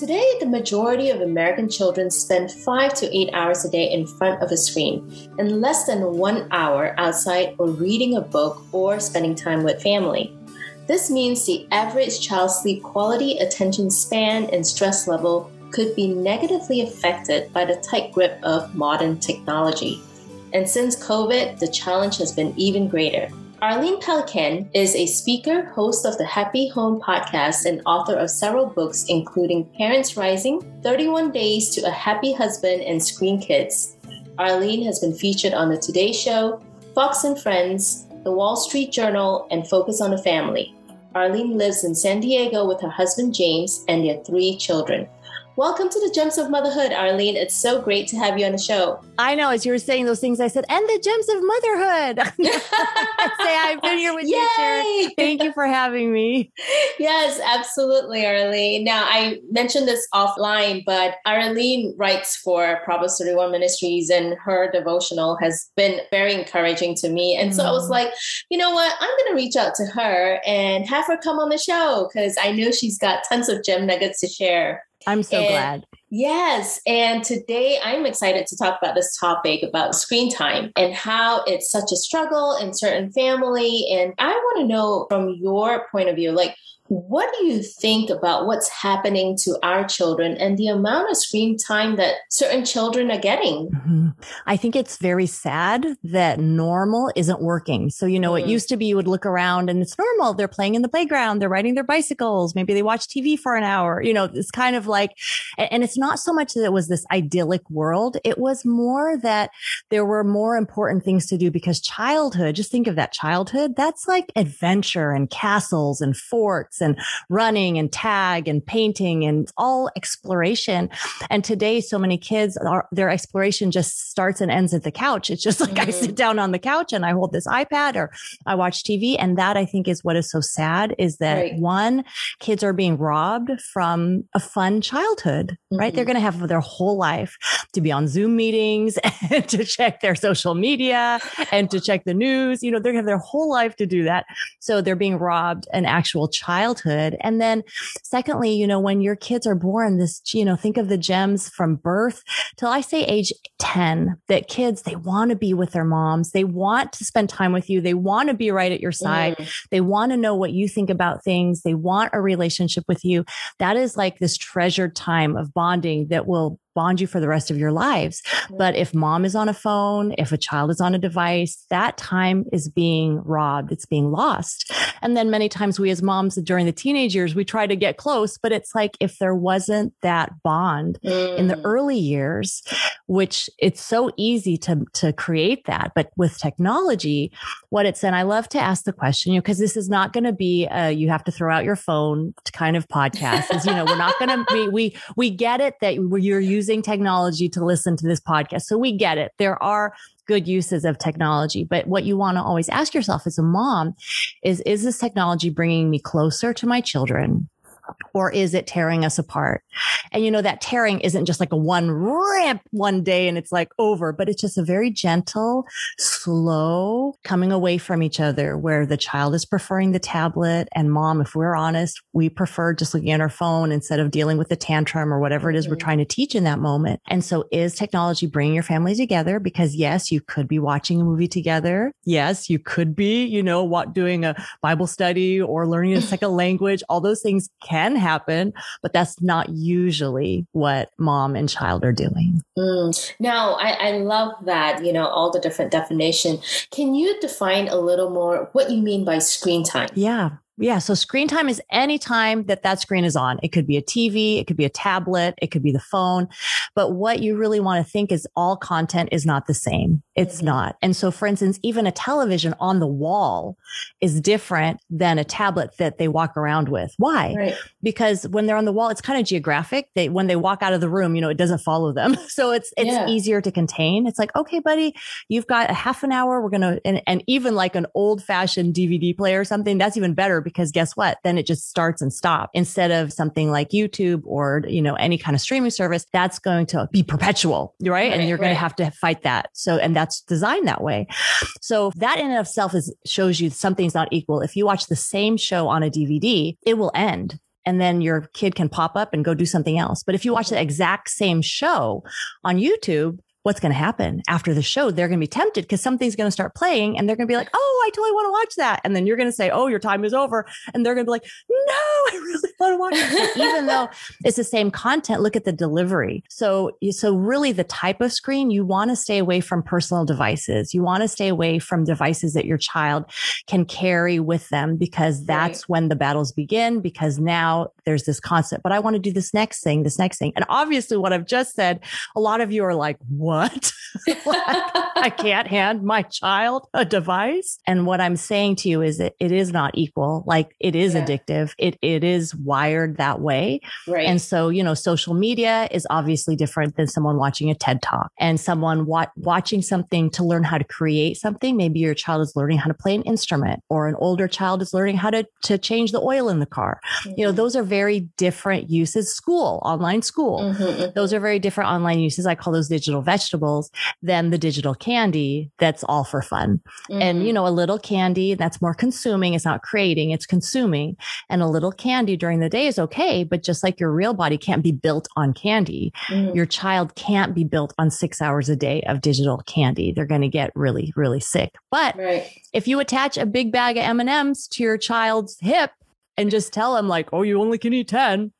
Today, the majority of American children spend five to eight hours a day in front of a screen and less than one hour outside or reading a book or spending time with family. This means the average child's sleep quality, attention span, and stress level could be negatively affected by the tight grip of modern technology. And since COVID, the challenge has been even greater. Arlene Pellicane is a speaker, host of the Happy Home podcast, and author of several books, including Parents Rising, 31 Days to a Happy Husband, and Screen Kids. Arlene has been featured on The Today Show, Fox and Friends, The Wall Street Journal, and Focus on the Family. Arlene lives in San Diego with her husband James and their three children. Welcome to the Gems of Motherhood, Arlene. It's so great to have you on the show. I know, as you were saying those things, I said, and the Gems of Motherhood. Say, I've been here with Yay! you, Sharon. Thank you for having me. Yes, absolutely, Arlene. Now, I mentioned this offline, but Arlene writes for Proverbs 31 Ministries, and her devotional has been very encouraging to me. And mm. so I was mm. like, you know what? I'm going to reach out to her and have her come on the show because I know she's got tons of gem nuggets to share. I'm so and, glad. Yes. And today I'm excited to talk about this topic about screen time and how it's such a struggle in certain family. And I want to know from your point of view, like, what do you think about what's happening to our children and the amount of screen time that certain children are getting? Mm-hmm. I think it's very sad that normal isn't working. So, you know, mm. it used to be you would look around and it's normal. They're playing in the playground, they're riding their bicycles, maybe they watch TV for an hour. You know, it's kind of like, and it's not so much that it was this idyllic world. It was more that there were more important things to do because childhood, just think of that childhood, that's like adventure and castles and forts and running and tag and painting and all exploration. And today, so many kids are, their exploration just starts and ends at the couch. It's just like mm-hmm. I sit down on the couch and I hold this iPad or I watch TV. And that I think is what is so sad is that right. one, kids are being robbed from a fun childhood, mm-hmm. right? They're mm-hmm. going to have their whole life to be on Zoom meetings and to check their social media and to check the news. You know, they're going to have their whole life to do that. So they're being robbed an actual child childhood. And then secondly, you know, when your kids are born, this, you know, think of the gems from birth till I say age 10 that kids, they want to be with their moms. They want to spend time with you. They want to be right at your side. Mm. They want to know what you think about things. They want a relationship with you. That is like this treasured time of bonding that will bond you for the rest of your lives. But if mom is on a phone, if a child is on a device, that time is being robbed. It's being lost. And then many times we as moms during the teenage years, we try to get close, but it's like if there wasn't that bond mm. in the mm. early years, which it's so easy to, to create that. But with technology, what it's, and I love to ask the question, you know, because this is not going to be a, you have to throw out your phone kind of podcast. Is, you know, we're not going to be, we, we get it that you're using using technology to listen to this podcast. So we get it. There are good uses of technology. But what you want to always ask yourself as a mom is, is this technology bringing me closer to my children? Or is it tearing us apart? And you know, that tearing isn't just like a one rip one day and it's like over, but it's just a very gentle, slow coming away from each other where the child is preferring the tablet and mom, if we're honest, we prefer just looking at our phone instead of dealing with the tantrum or whatever it is we're mm-hmm. trying to teach in that moment. And so is technology bringing your family together? Because yes, you could be watching a movie together. Yes, you could be, you know, what doing a Bible study or learning a second language. All those things can can happen, but that's not usually what mom and child are doing. Mm. Now, I, I love that, you know, all the different definition. Can you define a little more what you mean by screen time? Yeah. Yeah. So screen time is any time that that screen is on. It could be a TV. It could be a tablet. It could be the phone. But what you really want to think is all content is not the same. It's mm-hmm. not. And so, for instance, even a television on the wall is different than a tablet that they walk around with. Why? Right. Because when they're on the wall, it's kind of geographic. They, when they walk out of the room, you know, it doesn't follow them. So it's, it's yeah. easier to contain. It's like, okay, buddy, you've got a half an hour. We're going to, and, and even like an old fashioned DVD player or something, that's even better because guess what? Then it just starts and stops instead of something like YouTube or, you know, any kind of streaming service that's going to be perpetual, right? right and you're right. going to have to fight that. So, and that's designed that way. So that in and of itself is shows you something's not equal. If you watch the same show on a DVD, it will end and then your kid can pop up and go do something else. But if you watch the exact same show on YouTube, what's going to happen after the show? They're going to be tempted because something's going to start playing and they're going to be like, Oh, I totally want to watch that. And then you're going to say, Oh, your time is over. And they're going to be like, No, I really want to watch it. So even though it's the same content, look at the delivery. So, so really the type of screen you want to stay away from personal devices. You want to stay away from devices that your child can carry with them because that's right. when the battles begin because now there's this concept, but I want to do this next thing, this next thing. And obviously what I've just said, a lot of you are like, what? I can't hand my child a device. And what I'm saying to you is that it is not equal. Like it is yeah. addictive. It, it is wired that way. Right. And so, you know, social media is obviously different than someone watching a TED talk and someone wa- watching something to learn how to create something. Maybe your child is learning how to play an instrument or an older child is learning how to, to change the oil in the car. Mm-hmm. You know, those are very different uses. School, online school. Mm-hmm, mm-hmm. Those are very different online uses. I call those digital vegetables than the digital candy that's all for fun. Mm-hmm. And, you know, a little candy that's more consuming. It's not creating, it's consuming. And a little candy during the day is okay. But just like your real body can't be built on candy, mm-hmm. your child can't be built on six hours a day of digital candy. They're going to get really, really sick. But right. if you attach a big bag of M&Ms to your child's hip and just tell them like, oh, you only can eat 10.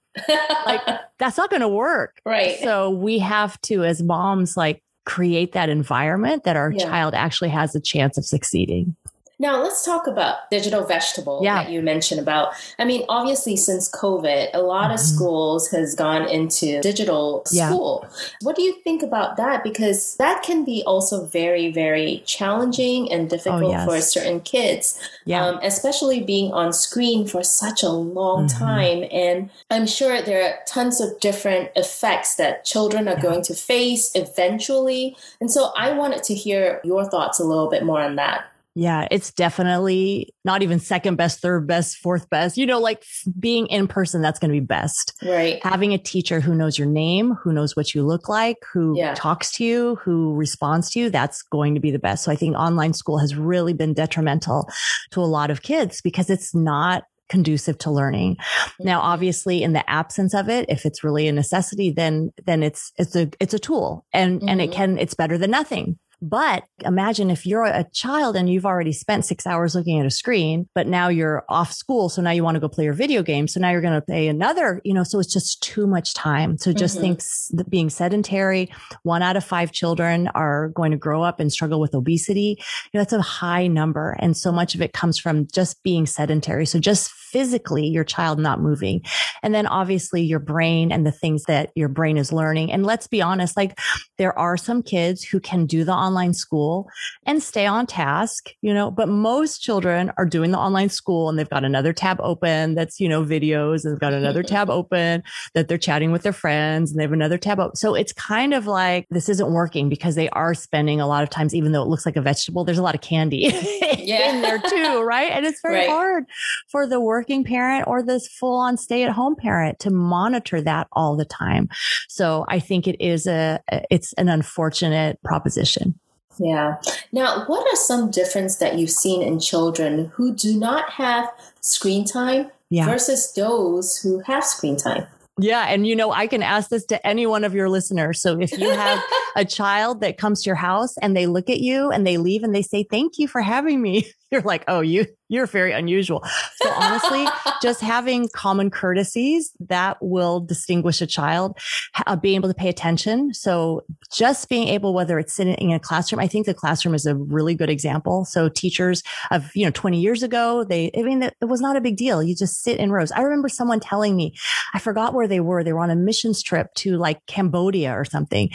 Like that's not going to work. Right. So we have to, as moms, like create that environment that our yeah. child actually has a chance of succeeding. Now let's talk about digital vegetable yeah. that you mentioned about. I mean, obviously since COVID, a lot mm-hmm. of schools has gone into digital school. Yeah. What do you think about that? Because that can be also very, very challenging and difficult oh, yes. for certain kids. Yeah. Um, especially being on screen for such a long mm-hmm. time. And I'm sure there are tons of different effects that children are yeah. going to face eventually. And so I wanted to hear your thoughts a little bit more on that. Yeah, it's definitely not even second best, third best, fourth best. You know, like being in person, that's going to be best. Right. Having a teacher who knows your name, who knows what you look like, who yeah. talks to you, who responds to you, that's going to be the best. So I think online school has really been detrimental to a lot of kids because it's not conducive to learning. Now, mm-hmm. obviously, in the absence of it, if it's really a necessity, then then it's it's a it's a tool, and mm-hmm. and it mm-hmm. can it's better than nothing. But imagine if you're a child and you've already spent six hours looking at a screen, but now you're off school. So now you want to go play your video game. So now you're going to play another, you know, so it's just too much time. So just mm-hmm. think being sedentary, one out of five children are going to grow up and struggle with obesity. You know, that's a high number. And so much of it comes from just being sedentary. So just physically your child not moving. And then obviously your brain and the things that your brain is learning. And let's be honest, like there are some kids who can do the online school and stay on task, you know, but most children are doing the online school and they've got another tab open that's, you know, videos and they've got another tab open that they're chatting with their friends and they have another tab open. So it's kind of like this isn't working because they are spending a lot of times, even though it looks like a vegetable, there's a lot of candy yeah. in there too, right? And it's very right. hard for the work working parent or this full on stay at home parent to monitor that all the time. So I think it is a, it's an unfortunate proposition. Yeah. Now, what are some difference that you've seen in children who do not have screen time yeah. versus those who have screen time? Yeah. And you know, I can ask this to any one of your listeners. So if you have a child that comes to your house and they look at you and they leave and they say, thank you for having me. You're like, oh, you, you're very unusual. So honestly, just having common courtesies that will distinguish a child, uh, being able to pay attention. So just being able, whether it's sitting in a classroom, I think the classroom is a really good example. So teachers of, you know, 20 years ago, they, I mean, it was not a big deal. You just sit in rows. I remember someone telling me, I forgot where they were. They were on a missions trip to like Cambodia or something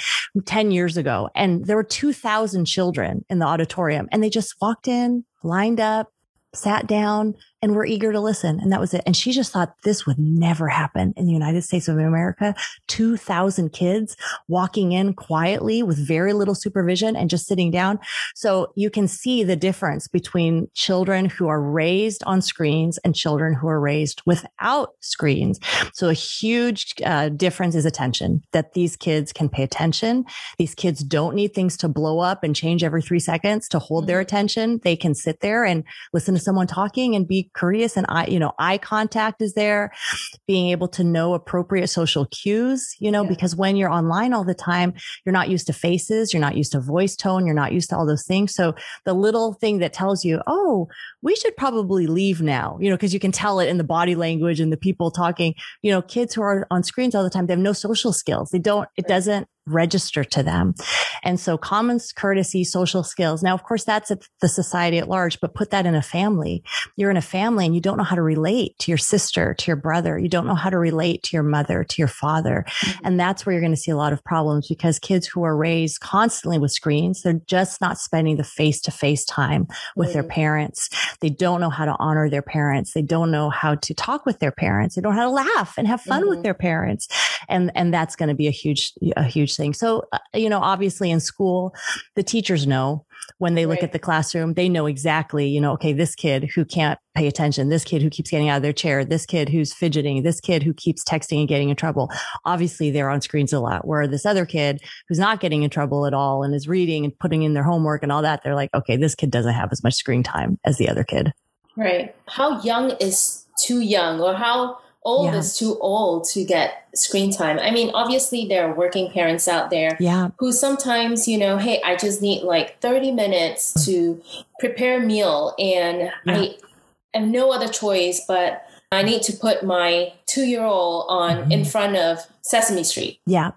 10 years ago. And there were 2000 children in the auditorium and they just walked in, lined up, sat down and were eager to listen. And that was it. And she just thought this would never happen in the United States of America. 2000 kids walking in quietly with very little supervision and just sitting down. So you can see the difference between children who are raised on screens and children who are raised without screens. So a huge uh, difference is attention that these kids can pay attention. These kids don't need things to blow up and change every three seconds to hold their mm-hmm. attention. They can sit there and listen to someone talking and be courteous and eye, you know, eye contact is there, being able to know appropriate social cues, you know, yeah. because when you're online all the time, you're not used to faces, you're not used to voice tone, you're not used to all those things. So the little thing that tells you, oh, we should probably leave now, you know, because you can tell it in the body language and the people talking, you know, kids who are on screens all the time, they have no social skills. They don't, it doesn't register to them. And so common courtesy, social skills. Now, of course, that's the society at large, but put that in a family. You're in a family and you don't know how to relate to your sister, to your brother. You don't know how to relate to your mother, to your father. Mm-hmm. And that's where you're going to see a lot of problems because kids who are raised constantly with screens, they're just not spending the face to face time with mm-hmm. their parents. They don't know how to honor their parents. They don't know how to talk with their parents. They don't know how to laugh and have fun mm-hmm. with their parents. And, and that's going to be a huge, a huge thing. So, uh, you know, obviously in school, the teachers know when they look right. at the classroom, they know exactly, you know, okay, this kid who can't pay attention, this kid who keeps getting out of their chair, this kid who's fidgeting, this kid who keeps texting and getting in trouble. Obviously, they're on screens a lot. Where this other kid who's not getting in trouble at all and is reading and putting in their homework and all that, they're like, okay, this kid doesn't have as much screen time as the other kid. Right. How young is too young or how old yeah. is too old to get screen time. I mean, obviously there are working parents out there yeah. who sometimes, you know, hey, I just need like 30 minutes to prepare a meal and yeah. I have no other choice but I need to put my 2-year-old on mm-hmm. in front of Sesame Street. Yeah.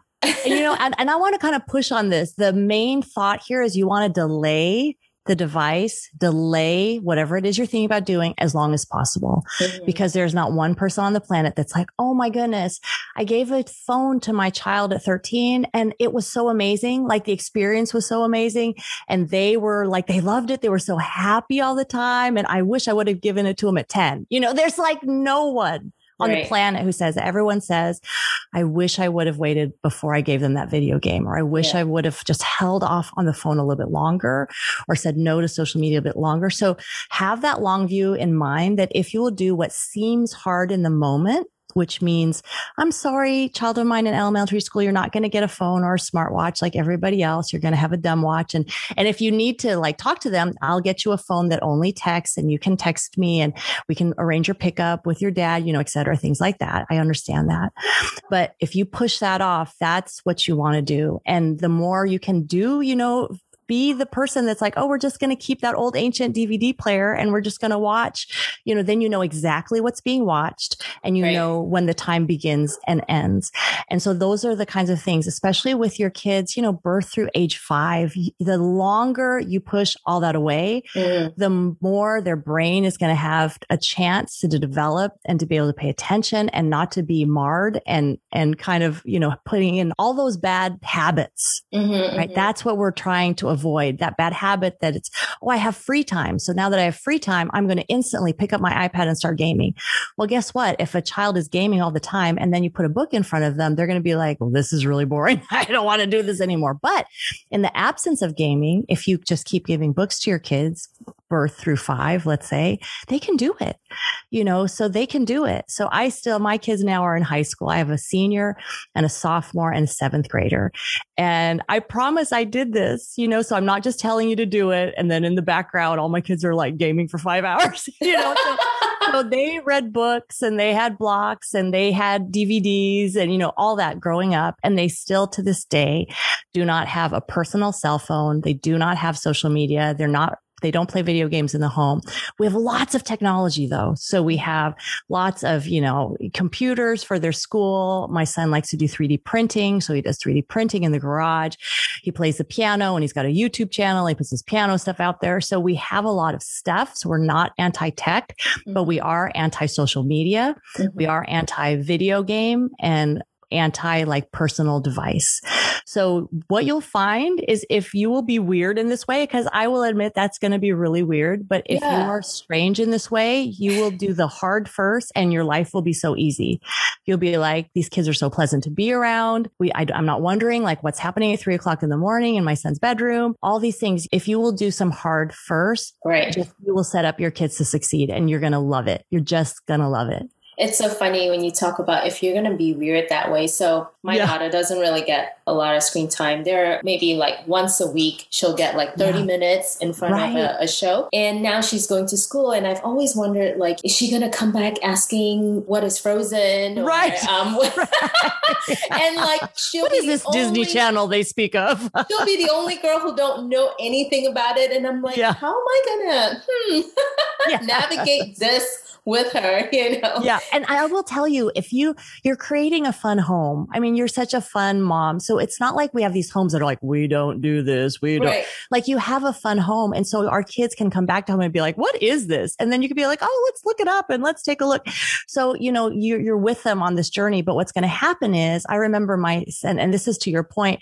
you know, and, and I want to kind of push on this. The main thought here is you want to delay the device, delay whatever it is you're thinking about doing as long as possible. Mm-hmm. Because there's not one person on the planet that's like, oh my goodness, I gave a phone to my child at 13 and it was so amazing. Like the experience was so amazing. And they were like, they loved it. They were so happy all the time. And I wish I would have given it to them at 10. You know, there's like no one on right. the planet who says everyone says, I wish I would have waited before I gave them that video game, or I wish yeah. I would have just held off on the phone a little bit longer or said no to social media a bit longer. So have that long view in mind that if you will do what seems hard in the moment, which means I'm sorry, child of mine in elementary school, you're not going to get a phone or a smartwatch like everybody else. You're going to have a dumb watch. And, and if you need to like talk to them, I'll get you a phone that only texts and you can text me and we can arrange your pickup with your dad, you know, et cetera, things like that. I understand that. But if you push that off, that's what you want to do. And the more you can do, you know, be the person that's like, oh, we're just going to keep that old ancient DVD player and we're just going to watch, you know, then you know exactly what's being watched and you right. know when the time begins and ends. And so those are the kinds of things, especially with your kids, you know, birth through age five, the longer you push all that away, mm. the more their brain is going to have a chance to develop and to be able to pay attention and not to be marred and, and kind of, you know, putting in all those bad habits, mm-hmm, right? Mm-hmm. That's what we're trying to avoid that bad habit that it's, oh, I have free time. So now that I have free time, I'm going to instantly pick up my iPad and start gaming. Well, guess what? If a child is gaming all the time and then you put a book in front of them, they're going to be like, well, this is really boring. I don't want to do this anymore. But in the absence of gaming, if you just keep giving books to your kids, birth through five, let's say, they can do it, you know, so they can do it. So I still, my kids now are in high school. I have a senior and a sophomore and a seventh grader. And I promise I did this, you know, so I'm not just telling you to do it. And then in the background, all my kids are like gaming for five hours, you know, so, so they read books and they had blocks and they had DVDs and, you know, all that growing up. And they still to this day do not have a personal cell phone. They do not have social media. They're not they don't play video games in the home. We have lots of technology though. So we have lots of, you know, computers for their school. My son likes to do 3D printing. So he does 3D printing in the garage. He plays the piano and he's got a YouTube channel. He puts his piano stuff out there. So we have a lot of stuff. So we're not anti tech, mm-hmm. but we are anti social media. Mm-hmm. We are anti video game and anti like personal device. So what you'll find is if you will be weird in this way, because I will admit that's going to be really weird, but if yeah. you are strange in this way, you will do the hard first and your life will be so easy. You'll be like, these kids are so pleasant to be around. We, I, I'm not wondering like what's happening at three o'clock in the morning in my son's bedroom, all these things. If you will do some hard first, right. Just, you will set up your kids to succeed and you're going to love it. You're just going to love it. It's so funny when you talk about if you're going to be weird that way. So my yeah. daughter doesn't really get a lot of screen time. There maybe like once a week she'll get like 30 yeah. minutes in front right. of a, a, show. And now she's going to school and I've always wondered like is she going to come back asking what is frozen or, right. Um, and like she'll what be is this only, Disney channel they speak of? she'll be the only girl who don't know anything about it and I'm like yeah. how am I going to hmm, navigate this with her, you know? Yeah. And I will tell you, if you, you're creating a fun home, I mean, you're such a fun mom. So it's not like we have these homes that are like, we don't do this. We don't like you have a fun home. And so our kids can come back to home and be like, what is this? And then you can be like, oh, let's look it up and let's take a look. So, you know, you're, you're with them on this journey. But what's going to happen is I remember my, and, and this is to your point,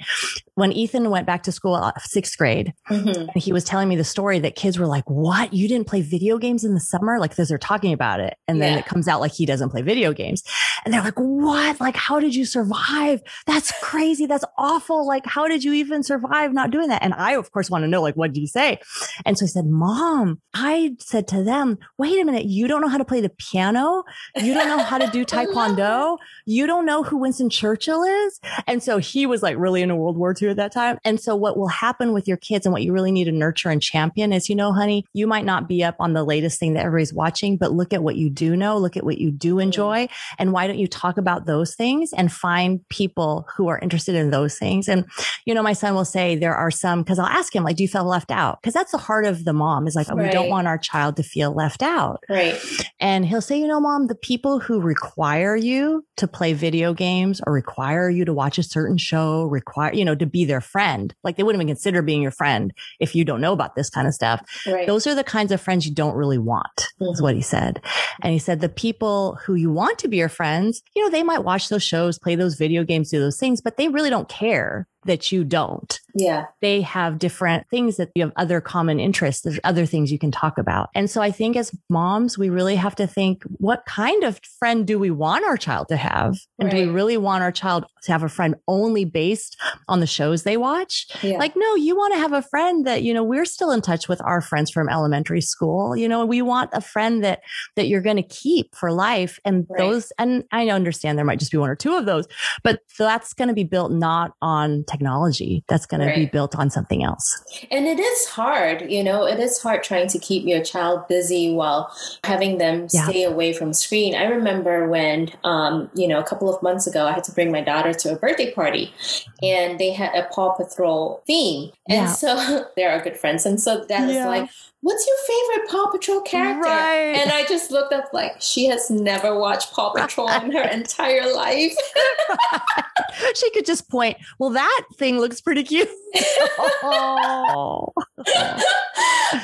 when Ethan went back to school, uh, sixth grade, mm-hmm. he was telling me the story that kids were like, what? You didn't play video games in the summer? Like, because they're talking about it. And then yeah. it comes out like he doesn't play video games. And they're like, what? Like, how did you survive? That's crazy. That's awful. Like, how did you even survive not doing that? And I, of course, want to know, like, what did you say? And so I said, mom, I said to them, wait a minute. You don't know how to play the piano. You don't know how to do taekwondo. You don't know who Winston Churchill is. And so he was like really into World War II at that time. And so what will happen with your kids and what you really need to nurture and champion is, you know, honey, you might not be up on the latest thing that everybody's watching, but look at what you do know, look at what you do enjoy. And why don't you talk about those things and find people who are interested in those things? And, you know, my son will say there are some, cause I'll ask him, like, do you feel left out? Cause that's the heart of the mom is like, oh, right. we don't want our child to feel left out. Right. And he'll say, you know, mom, the people who require you to play video games or require you to watch a certain show, require, you know, to be their friend. Like they wouldn't even consider being your friend if you don't know about this kind of stuff. Right. Those are the kinds of friends you don't really want, mm-hmm. is what he said. And he said the people who you want to be your friends, you know, they might watch those shows, play those video games, do those things, but they really don't care that you don't. Yeah. They have different things that you have other common interests. There's other things you can talk about. And so I think as moms, we really have to think what kind of friend do we want our child to have? And right. do we really want our child to have a friend only based on the shows they watch? Yeah. Like, no, you want to have a friend that, you know, we're still in touch with our friends from elementary school. You know, we want a friend that, that you're going to keep for life. And right. those, and I understand there might just be one or two of those, but that's going to be built not on technology. That's going right. To be built on something else. And it is hard, you know, it is hard trying to keep your child busy while having them yeah. stay away from screen. I remember when, um, you know, a couple of months ago, I had to bring my daughter to a birthday party and they had a Paw Patrol theme. And yeah. so they're our good friends. And so that yeah. was like, what's your favorite Paw Patrol character? Right. And I just looked up like she has never watched Paw Patrol in her entire life. she could just point, well, that thing looks pretty cute. oh.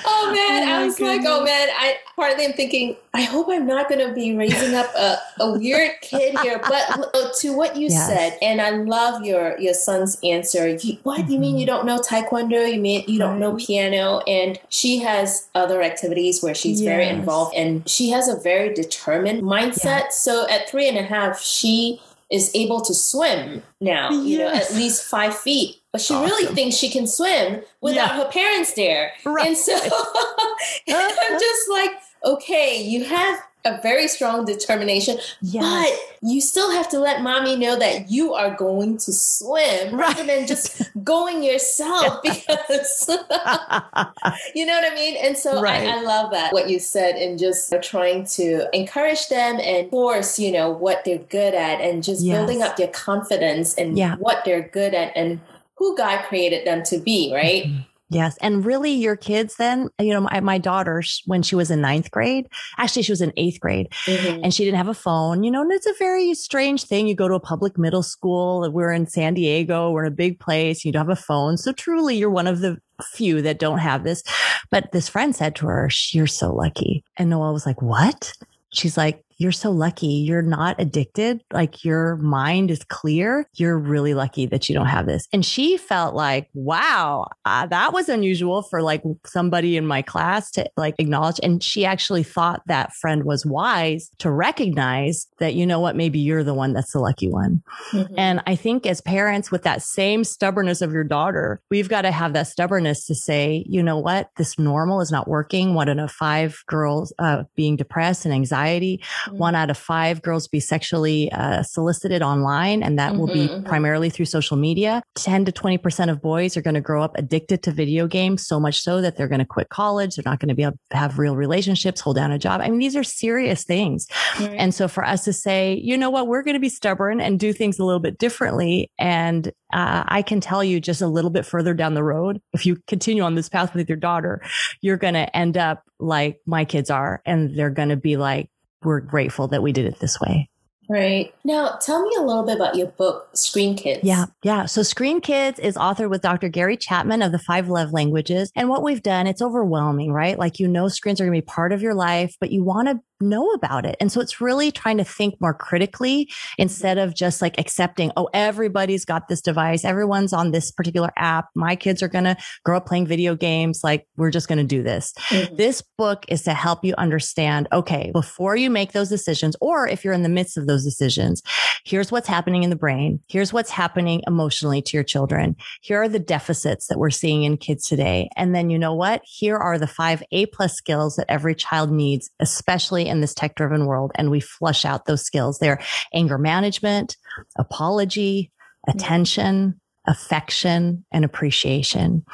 oh man, oh I was goodness. like, oh man, I partly am thinking, I hope I'm not going to be raising up a, a weird kid here. But to what you yes. said, and I love your your son's answer. You, what mm-hmm. you mean you don't know Taekwondo? You mean you don't know piano? And she has other activities where she's yes. very involved, and she has a very determined mindset. Yeah. So at three and a half, she is able to swim now, yes. you know, at least five feet. But she awesome. really thinks she can swim without yeah. her parents there. Right. And so I'm just like, okay, you have a very strong determination, yes. but you still have to let mommy know that you are going to swim right. rather than just going yourself because you know what I mean? And so right. I, I, love that what you said and just trying to encourage them and force, you know, what they're good at and just yes. building up their confidence and yeah. what they're good at and who God created them to be, right? Mm-hmm. Yes. And really, your kids then, you know, my, my daughter, when she was in ninth grade, actually, she was in eighth grade mm-hmm. and she didn't have a phone, you know, and it's a very strange thing. You go to a public middle school, we're in San Diego, we're in a big place, you don't have a phone. So truly, you're one of the few that don't have this. But this friend said to her, You're so lucky. And Noelle was like, What? She's like, you're so lucky. You're not addicted. Like your mind is clear. You're really lucky that you don't have this. And she felt like, wow, uh, that was unusual for like somebody in my class to like acknowledge. And she actually thought that friend was wise to recognize that, you know what, maybe you're the one that's the lucky one. Mm-hmm. And I think as parents with that same stubbornness of your daughter, we've got to have that stubbornness to say, you know what, this normal is not working. One in a five girls uh, being depressed and anxiety Mm-hmm. One out of five girls be sexually uh, solicited online, and that mm-hmm, will be mm-hmm, mm-hmm. primarily through social media. 10 to 20% of boys are going to grow up addicted to video games, so much so that they're going to quit college. They're not going to be able to have real relationships, hold down a job. I mean, these are serious things. And so for us to say, you know what, we're going to be stubborn and do things a little bit differently. And uh, I can tell you just a little bit further down the road, if you continue on this path with your daughter, you're going to end up like my kids are, and they're going to be like, we're grateful that we did it this way. Right. Now, tell me a little bit about your book, Screen Kids. Yeah. Yeah. So, Screen Kids is authored with Dr. Gary Chapman of the Five Love Languages. And what we've done, it's overwhelming, right? Like, you know, screens are going to be part of your life, but you want to know about it. And so it's really trying to think more critically instead of just like accepting, oh, everybody's got this device. Everyone's on this particular app. My kids are going to grow up playing video games. Like we're just going to do this. Mm-hmm. This book is to help you understand, okay, before you make those decisions, or if you're in the midst of those decisions, here's what's happening in the brain. Here's what's happening emotionally to your children. Here are the deficits that we're seeing in kids today. And then you know what? Here are the five A plus skills that every child needs, especially in this tech driven world and we flush out those skills. They're anger management, apology, attention, affection and appreciation.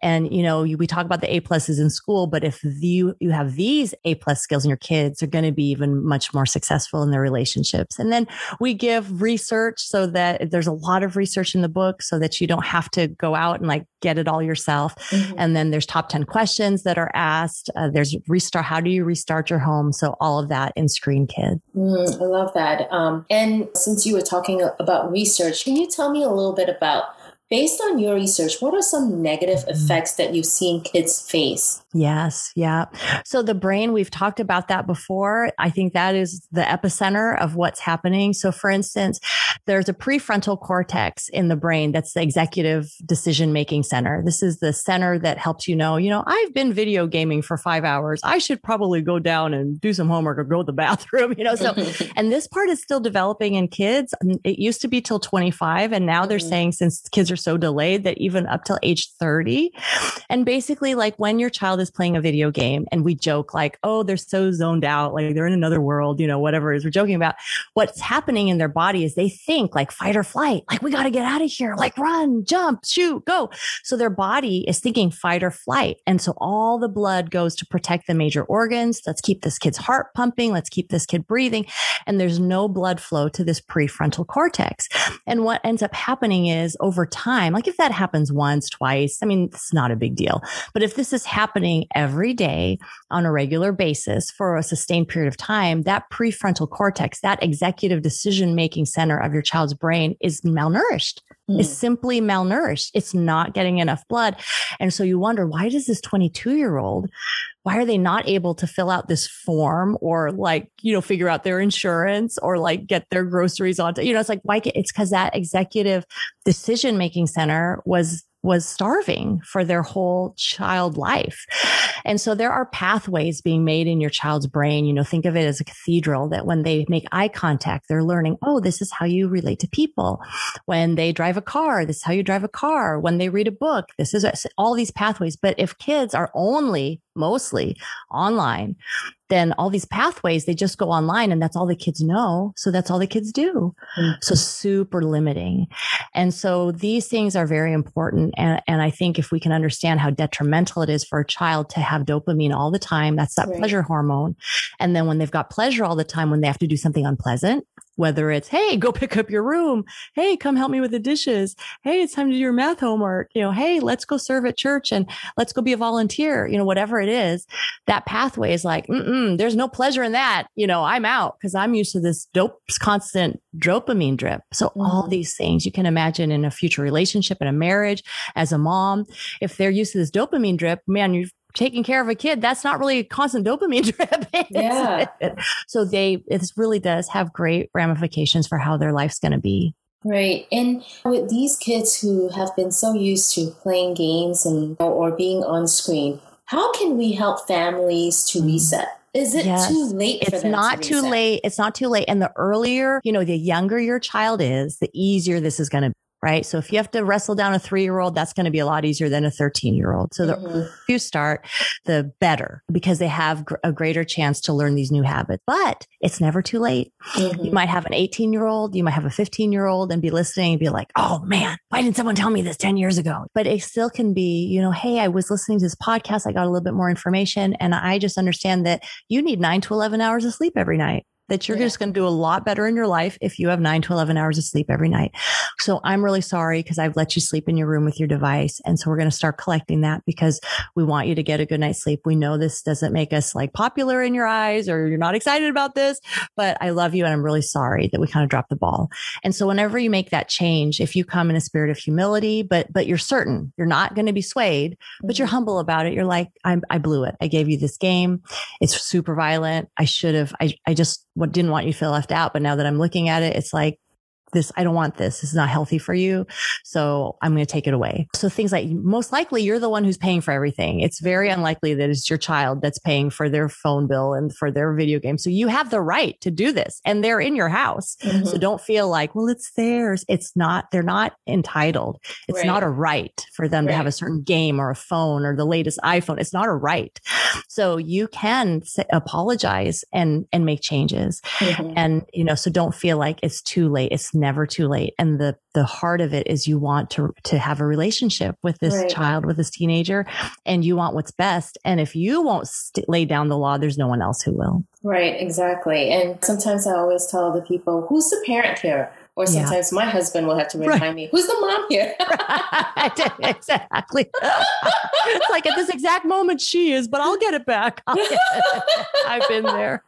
And, you know, we talk about the A pluses in school, but if you, you have these A plus skills in your kids, they're going to be even much more successful in their relationships. And then we give research so that there's a lot of research in the book so that you don't have to go out and like get it all yourself. Mm-hmm. And then there's top 10 questions that are asked. Uh, there's restart. How do you restart your home? So all of that in Screen Kid. Mm, I love that. Um, and since you were talking about research, can you tell me a little bit about Based on your research, what are some negative mm-hmm. effects that you've seen kids face? Yes. Yeah. So the brain, we've talked about that before. I think that is the epicenter of what's happening. So for instance, there's a prefrontal cortex in the brain that's the executive decision making center. This is the center that helps you know, you know, I've been video gaming for five hours. I should probably go down and do some homework or go to the bathroom, you know? So, and this part is still developing in kids. It used to be till 25. And now they're mm-hmm. saying since kids are so delayed that even up till age 30. And basically like when your child is playing a video game and we joke like, oh, they're so zoned out, like they're in another world, you know, whatever it is we're joking about. What's happening in their body is they think like fight or flight, like we got to get out of here, like run, jump, shoot, go. So their body is thinking fight or flight. And so all the blood goes to protect the major organs. Let's keep this kid's heart pumping. Let's keep this kid breathing. And there's no blood flow to this prefrontal cortex. And what ends up happening is over time, like if that happens once, twice, I mean, it's not a big deal. But if this is happening every day on a regular basis for a sustained period of time, that prefrontal cortex, that executive decision making center of your child's brain is malnourished. Mm. Is simply malnourished. It's not getting enough blood. And so you wonder, why does this 22 year old why are they not able to fill out this form or like, you know, figure out their insurance or like get their groceries on, you know, it's like, why, it's because that executive decision making center was was starving for their whole child life. And so there are pathways being made in your child's brain. You know, think of it as a cathedral that when they make eye contact, they're learning, oh, this is how you relate to people. When they drive a car, this is how you drive a car. When they read a book, this is all these pathways. But if kids are only mostly online, then all these pathways, they just go online and that's all the kids know. So that's all the kids do. Mm-hmm. So super limiting. And so these things are very important. And, and I think if we can understand how detrimental it is for a child to have dopamine all the time, that's that right. pleasure hormone. And then when they've got pleasure all the time, when they have to do something unpleasant, whether it's, Hey, go pick up your room. Hey, come help me with the dishes. Hey, it's time to do your math homework. You know, Hey, let's go serve at church and let's go be a volunteer. You know, whatever it is, that pathway is like, mm, there's no pleasure in that. You know, I'm out because I'm used to this dope, constant dopamine drip. So mm-hmm. all these things you can imagine in a future relationship, in a marriage, as a mom, if they're used to this dopamine drip, man, you've taking care of a kid, that's not really a constant dopamine drip. yeah. So they, it really does have great ramifications for how their life's going to be. Right. And with these kids who have been so used to playing games and or being on screen, how can we help families to mm. reset? Is it yes. too late? it's not to too late. It's not too late. And the earlier, you know, the younger your child is, the easier this is going to right? So if you have to wrestle down a three year old, that's going to be a lot easier than a 13 year old. So mm-hmm. the earlier you start, the better because they have gr- a greater chance to learn these new habits. But it's never too late. Mm-hmm. You might have an 18 year old, you might have a 15 year old and be listening and be like, oh man, why didn't someone tell me this 10 years ago? But it still can be, you know, hey, I was listening to this podcast. I got a little bit more information and I just understand that you need nine to 11 hours of sleep every night that you're yeah. just going to do a lot better in your life if you have nine to 11 hours of sleep every night. So I'm really sorry because I've let you sleep in your room with your device. And so we're going to start collecting that because we want you to get a good night's sleep. We know this doesn't make us like popular in your eyes or you're not excited about this, but I love you. And I'm really sorry that we kind of dropped the ball. And so whenever you make that change, if you come in a spirit of humility, but, but you're certain you're not going to be swayed, but you're mm-hmm. humble about it. You're like, I, I blew it. I gave you this game. It's super violent. I should have, I, I just didn't want you to feel left out. But now that I'm looking at it, it's like, this, I don't want this. This is not healthy for you. So I'm going to take it away. So things like most likely you're the one who's paying for everything. It's very unlikely that it's your child that's paying for their phone bill and for their video game. So you have the right to do this and they're in your house. Mm-hmm. So don't feel like, well, it's theirs. It's not, they're not entitled. It's right. not a right for them right. to have a certain game or a phone or the latest iPhone. It's not a right. So you can say, apologize and, and make changes. Mm-hmm. And, you know, so don't feel like it's too late. It's never too late. And the, the heart of it is you want to, to have a relationship with this right. child, with this teenager, and you want what's best. And if you won't st- lay down the law, there's no one else who will. Right, exactly. And sometimes I always tell the people, who's the parent here? Or sometimes yeah. my husband will have to remind right. me, who's the mom here? exactly. it's like at this exact moment she is, but I'll get it back. Get it. I've been there.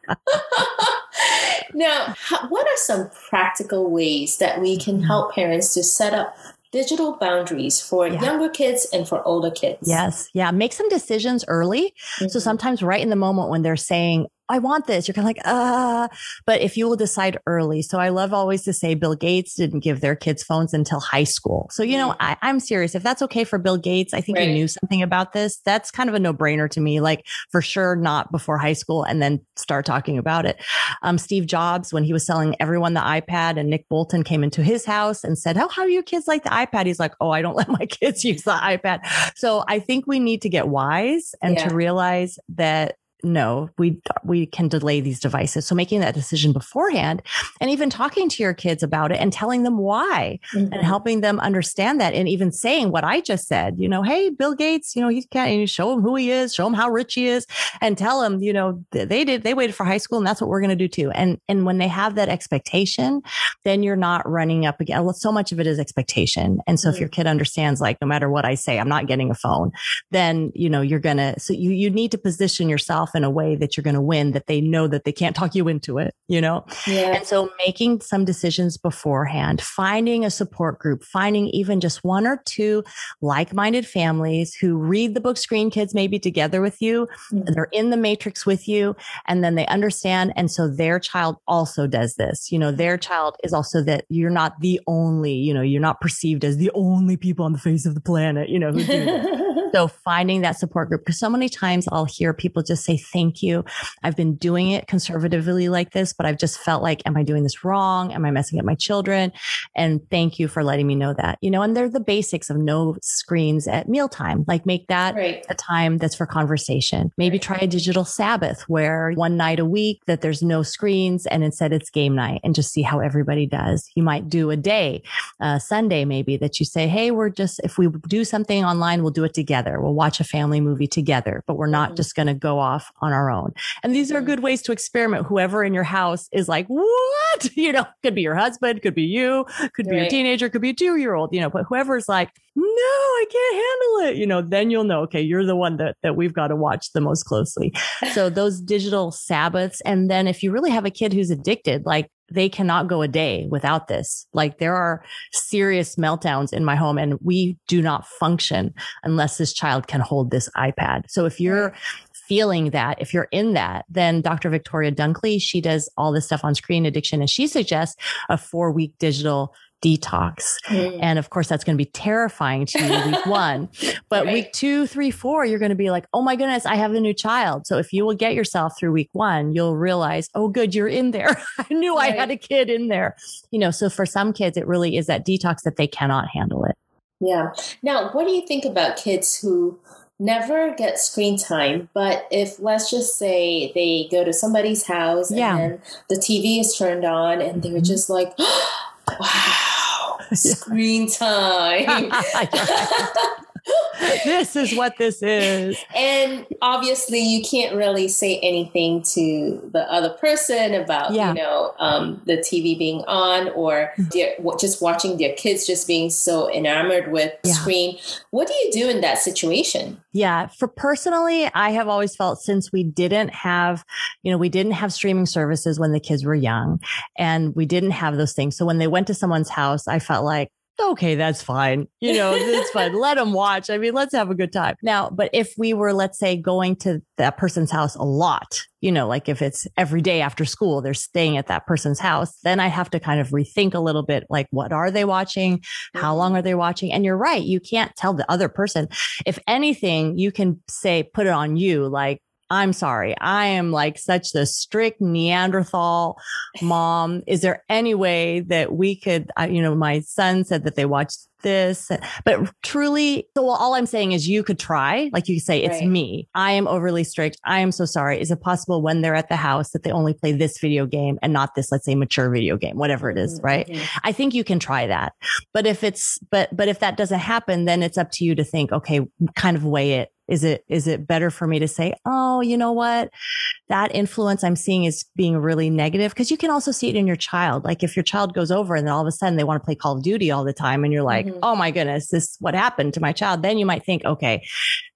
now, what are some practical ways that we can mm-hmm. help parents to set up digital boundaries for yeah. younger kids and for older kids. Yes. Yeah. Make some decisions early. Mm-hmm. So sometimes right in the moment when they're saying, I want this. You're kind of like, ah, but if you will decide early. So I love always to say Bill Gates didn't give their kids phones until high school. So, you know, mm. I, am serious. If that's okay for Bill Gates, I think right. he knew something about this. That's kind of a no brainer to me. Like for sure, not before high school and then start talking about it. Um, Steve Jobs, when he was selling everyone the iPad and Nick Bilton came into his house and said, Oh, how do your kids like the iPad? He's like, Oh, I don't let my kids use the iPad. So I think we need to get wise and yeah. to realize that no, we we can delay these devices. So making that decision beforehand and even talking to your kids about it and telling them why mm-hmm. and helping them understand that and even saying what I just said, you know, hey, Bill Gates, you know, he can't you show him who he is, show him how rich he is and tell him, you know, they did they waited for high school and that's what we're going to do too. And and when they have that expectation, then you're not running up again. So much of it is expectation. And so mm-hmm. if your kid understands like no matter what I say, I'm not getting a phone, then, you know, you're going to so you you need to position yourself yourself in a way that you're going to win, that they know that they can't talk you into it, you know? Yeah. And so making some decisions beforehand, finding a support group, finding even just one or two like-minded families who read the book Screen Kids maybe together with you. Mm-hmm. They're in the matrix with you and then they understand. And so their child also does this. You know, their child is also that you're not the only, you know, you're not perceived as the only people on the face of the planet, you know, who do this. so finding that support group, because so many times I'll hear people just say, thank you. I've been doing it conservatively like this, but I've just felt like, am I doing this wrong? Am I messing up my children? And thank you for letting me know that, you know, and they're the basics of no screens at mealtime. Like make that right. a time that's for conversation. Maybe right. try a digital Sabbath where one night a week that there's no screens and instead it's game night and just see how everybody does. You might do a day, uh, Sunday maybe that you say, Hey, we're just, if we do something online, we'll do it together. We'll watch a family movie together, but we're not mm-hmm. just going to go off on our own. And these are good ways to experiment. Whoever in your house is like, what? You know, could be your husband, could be you, could be right. your teenager, could be a two year old, you know, but whoever's like, no, I can't handle it, you know, then you'll know, okay, you're the one that, that we've got to watch the most closely. So those digital Sabbaths. And then if you really have a kid who's addicted, like they cannot go a day without this. Like there are serious meltdowns in my home and we do not function unless this child can hold this iPad. So if you're feeling that, if you're in that, then Dr. Victoria Dunckley, she does all this stuff on screen addiction and she suggests a four week digital detox. Mm. And of course, that's going to be terrifying to you week one. But right. week two, three, four, you're going to be like, oh my goodness, I have a new child. So if you will get yourself through week one, you'll realize, oh, good, you're in there. I knew right. I had a kid in there. You know, so for some kids, it really is that detox that they cannot handle it. Yeah. Now, what do you think about kids who never get screen time, but if let's just say they go to somebody's house yeah. and the TV is turned on and they're mm-hmm. just like, wow, screen time. this is what this is. And obviously, you can't really say anything to the other person about, yeah. you know, um, the TV being on or mm-hmm. just watching their kids just being so enamored with yeah. screen. What do you do in that situation? Yeah. For personally, I have always felt since we didn't have, you know, we didn't have streaming services when the kids were young and we didn't have those things. So when they went to someone's house, I felt like, okay, that's fine. You know, it's fine. Let them watch. I mean, let's have a good time. Now, but if we were, let's say, going to that person's house a lot, you know, like if it's every day after school, they're staying at that person's house, then I have to kind of rethink a little bit like, what are they watching? How mm-hmm. long are they watching? And you're right. You can't tell the other person. If anything, you can say, put it on you. Like, I'm sorry. I am like such the strict Neanderthal mom. Is there any way that we could, you know, my son said that they watched this, but truly, so all I'm saying is you could try, like you could say, it's right. me. I am overly strict. I am so sorry. Is it possible when they're at the house that they only play this video game and not this, let's say mature video game, whatever it is, mm-hmm. right? Mm-hmm. I think you can try that. But if it's, but, but if that doesn't happen, then it's up to you to think, okay, kind of weigh it is it, is it better for me to say, Oh, you know what? That influence I'm seeing is being really negative. Cause you can also see it in your child. Like if your child goes over and then all of a sudden they want to play Call of Duty all the time and you're like, mm-hmm. Oh my goodness, this, what happened to my child? Then you might think, okay,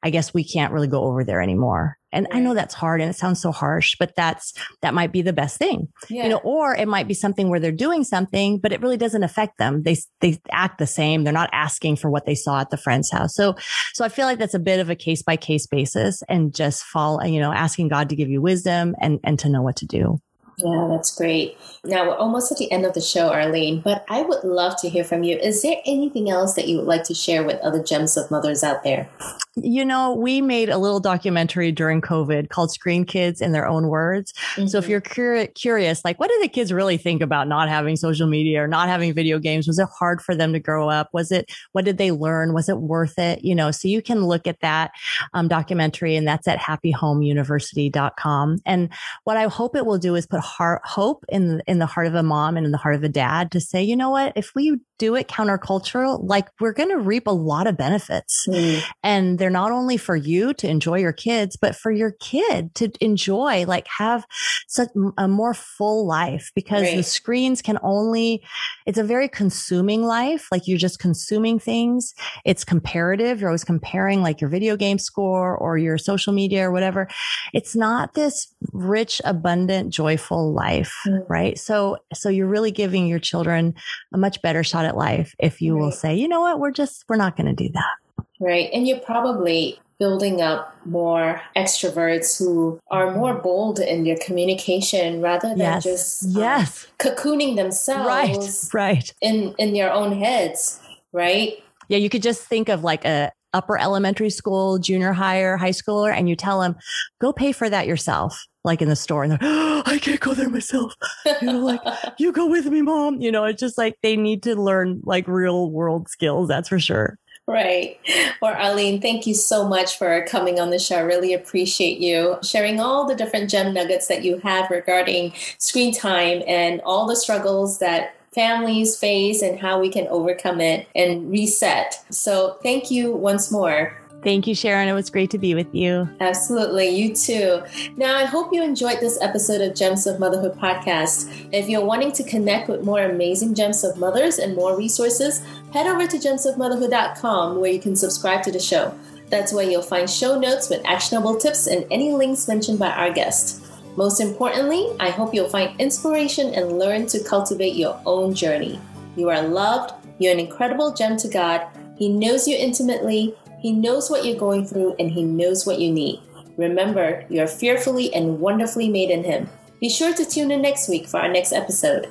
I guess we can't really go over there anymore. And I know that's hard and it sounds so harsh, but that's, that might be the best thing, yeah. you know, or it might be something where they're doing something, but it really doesn't affect them. They, they act the same. They're not asking for what they saw at the friend's house. So, so I feel like that's a bit of a case by case basis and just fall, you know, asking God to give you wisdom and, and to know what to do. Yeah, that's great. Now we're almost at the end of the show, Arlene, but I would love to hear from you. Is there anything else that you would like to share with other gems of mothers out there? You know, we made a little documentary during COVID called Screen Kids in Their Own Words. Mm-hmm. So if mm-hmm. you're cur- curious, like, what do the kids really think about not having social media or not having video games? Was it hard for them to grow up? Was it, what did they learn? Was it worth it? You know, so you can look at that um, documentary and that's at happyhomeuniversity.com. And what I hope it will do is put heart, hope in, in the heart of a mom and in the heart of a dad to say, you know what, if we do it countercultural, like we're going to reap a lot of benefits. Mm. And they're not only for you to enjoy your kids, but for your kid to enjoy, like have such a more full life because right. the screens can only, it's a very consuming life. Like you're just consuming things. It's comparative. You're always comparing like your video game score or your social media or whatever. It's not this rich, abundant, joyful life, mm. right? So, so you're really giving your children a much better shot at life if you right. will say, you know what, we're just, we're not going to do that. Right. And you're probably building up more extroverts who are more bold in their communication rather than yes. just um, yes. cocooning themselves right. right. in, in their own heads. Right. Yeah. You could just think of like a, upper elementary school, junior higher, high schooler, and you tell them, go pay for that yourself like in the store and they're, oh, I can't go there myself. You know, like, you go with me, mom. You know, it's just like they need to learn like real world skills. That's for sure. Right. Well, Arlene, thank you so much for coming on the show. I really appreciate you sharing all the different gem nuggets that you have regarding screen time and all the struggles that families face and how we can overcome it and reset. So, thank you once more. Thank you, Sharon. It was great to be with you. Absolutely. You too. Now, I hope you enjoyed this episode of Gems of Motherhood podcast. If you're wanting to connect with more amazing Gems of Mothers and more resources, head over to gemsofmotherhood.com where you can subscribe to the show. That's where you'll find show notes with actionable tips and any links mentioned by our guest. Most importantly, I hope you'll find inspiration and learn to cultivate your own journey. You are loved, you're an incredible gem to God. He knows you intimately he knows what you're going through and He knows what you need. Remember, you are fearfully and wonderfully made in Him. Be sure to tune in next week for our next episode.